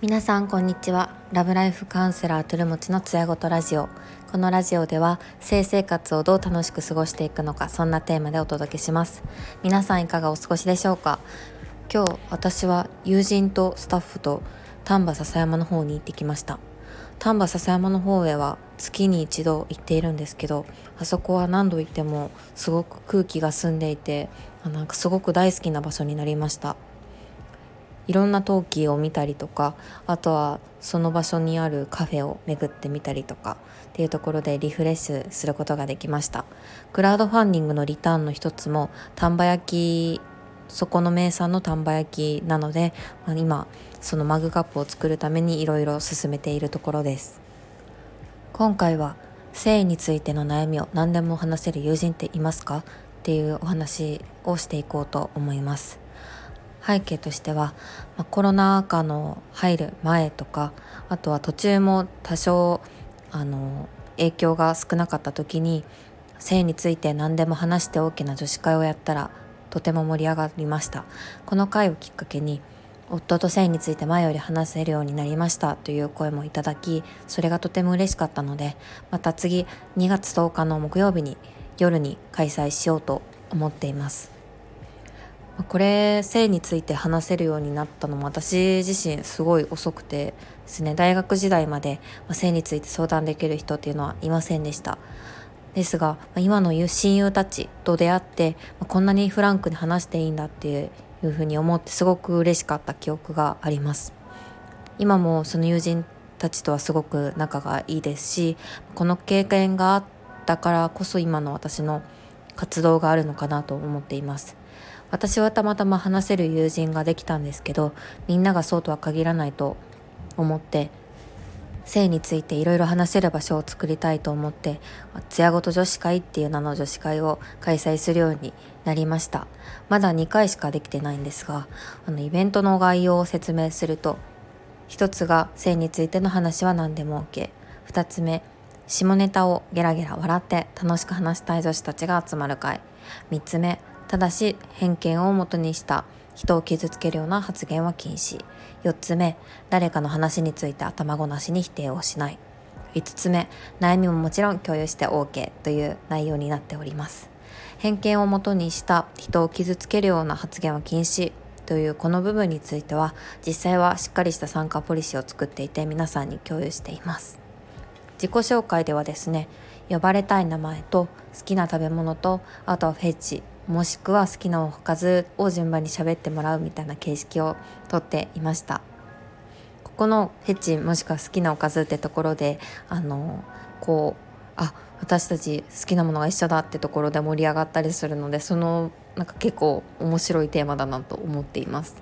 皆さんこんにちは。ラブライフカウンセラートゥルモチのつやごとラジオ。このラジオでは性生活をどう楽しく過ごしていくのかそんなテーマでお届けします。皆さんいかがお過ごしでしょうか？今日私は友人とスタッフと丹波篠山の方に行ってきました。丹波篠山の方へは月に一度行っているんですけどあそこは何度行ってもすごく空気が澄んでいてなんかすごく大好きな場所になりました。いろんな陶器を見たりとかあとはその場所にあるカフェを巡ってみたりとかっていうところでリフレッシュすることができました。クラウドファンディングのリターンの一つも丹波焼きそこの名産の丹波焼きなので、まあ、今そのマグカップを作るためにいろいろ進めているところです。今回は性についての悩みを何でも話せる友人っていますか？っていうお話をしていこうと思います。背景としては、まあ、コロナ禍の入る前とかあとは途中も多少あの影響が少なかった時に性について何でも話して大きな女子会をやったらとても盛り上がりました。この回をきっかけに夫と性について前より話せるようになりましたという声もいただきそれがとても嬉しかったのでまた次2月10日の木曜日に夜に開催しようと思っています。これ性について話せるようになったのも私自身すごい遅くてですね大学時代まで性について相談できる人っていうのはいませんでした。ですが今の親友たちと出会ってこんなにフランクに話していいんだっていういうふうに思ってすごく嬉しかった記憶があります。今もその友人たちとはすごく仲がいいですしこの経験があったからこそ今の私の活動があるのかなと思っています。私はたまたま話せる友人ができたんですけどみんながそうとは限らないと思って性についていろいろ話せる場所を作りたいと思ってつやごと女子会っていう名の女子会を開催するようになりました。まだ2回しかできてないんですがあのイベントの概要を説明すると1つが性についての話は何でも OK2 つ目下ネタをゲラゲラ笑って楽しく話したい女子たちが集まる会。3つ目ただし偏見をもとにした人を傷つけるような発言は禁止。4つ目誰かの話について頭ごなしに否定をしない。5つ目悩みももちろん共有して OK という内容になっております。偏見をもとにした人を傷つけるような発言は禁止。というこの部分については実際はしっかりした参加ポリシーを作っていて皆さんに共有しています。自己紹介ではですね呼ばれたい名前と好きな食べ物とあとはフェチもしくは好きなおかずを順番に喋ってもらうみたいな形式をとっていました。ここのフェチもしくは好きなおかずってところであのこうあ私たち好きなものが一緒だってところで盛り上がったりするのでそのなんか結構面白いテーマだなと思っています。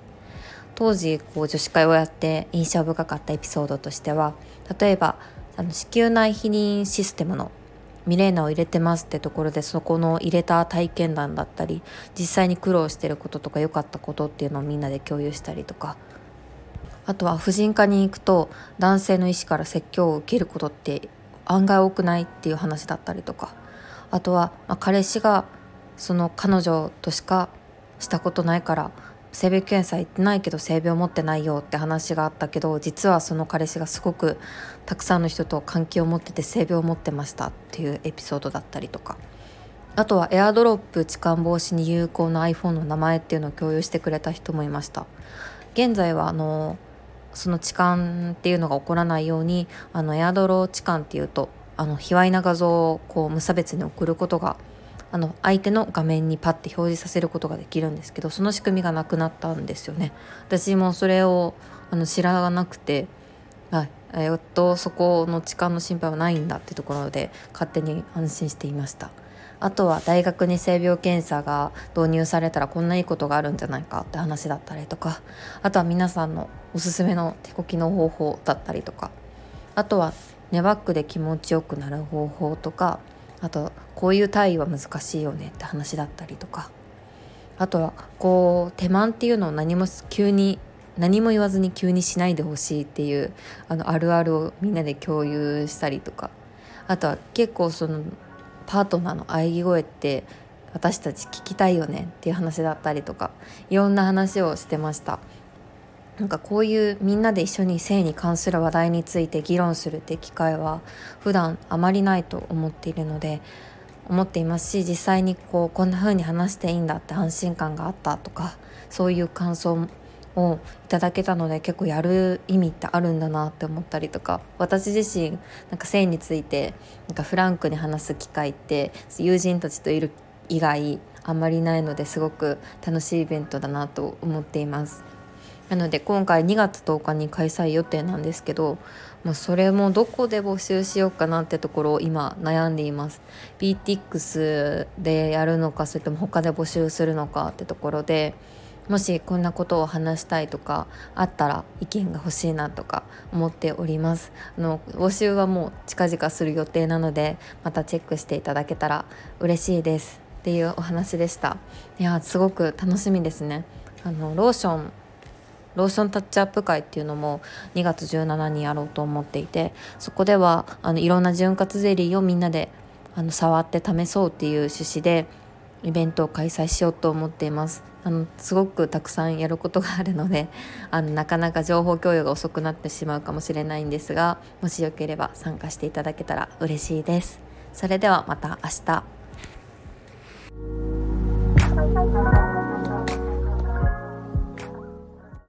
当時こう女子会をやって印象深かったエピソードとしては例えばあの子宮内避妊システムのミレーナを入れてますってところでそこの入れた体験談だったり実際に苦労してることとか良かったことっていうのをみんなで共有したりとか。あとは婦人科に行くと男性の医師から説教を受けることって案外多くないっていう話だったりとか。あとは、ま、彼氏がその彼女としかしたことないから性病検査行ってないけど性病持ってないよって話があったけど実はその彼氏がすごくたくさんの人と関係を持ってて性病を持ってましたっていうエピソードだったりとか。あとはエアドロップ痴漢防止に有効な iPhone の名前っていうのを共有してくれた人もいました。現在はあのその痴漢っていうのが起こらないようにあのエアドロ痴漢っていうとあの卑猥な画像をこう無差別に送ることがあの相手の画面にパッて表示させることができるんですけどその仕組みがなくなったんですよね。私もそれをあの知らなくてはいえっとそこの痴漢の心配はないんだってところで勝手に安心していました。あとは大学に性病検査が導入されたらこんないいことがあるんじゃないかって話だったりとかあとは皆さんのおすすめの手こきの方法だったりとかあとはネバックで気持ちよくなる方法とかあとこういう体位は難しいよねって話だったりとか。あとはこう手満っていうのを何も急に何も言わずに急にしないでほしいっていうあのあるあるをみんなで共有したりとか。あとは結構そのパートナーの喘ぎ声って私たち聞きたいよねっていう話だったりとか。いろんな話をしてました。なんかこういうみんなで一緒に性に関する話題について議論するって機会は普段あまりないと思っているので思っていますし実際にこうこんな風に話していいんだって安心感があったとかそういう感想をいただけたので結構やる意味ってあるんだなって思ったりとか私自身なんか性についてなんかフランクに話す機会って友人たちといる以外あんまりないのですごく楽しいイベントだなと思っています。なので今回2月10日に開催予定なんですけど、まあ、それもどこで募集しようかなってところを今悩んでいます。BTX でやるのかそれとも他で募集するのかってところでもしこんなことを話したいとかあったら意見が欲しいなとか思っております。あの募集はもう近々する予定なのでまたチェックしていただけたら嬉しいですっていうお話でした。いやすごく楽しみですね。あのローションローションタッチアップ会っていうのも2月17にやろうと思っていてそこではあのいろんな潤滑ゼリーをみんなであの触って試そうっていう趣旨でイベントを開催しようと思っています。あのすごくたくさんやることがあるので あのなかなか情報共有が遅くなってしまうかもしれないんですがもしよければ参加していただけたら嬉しいです。それではまた明日。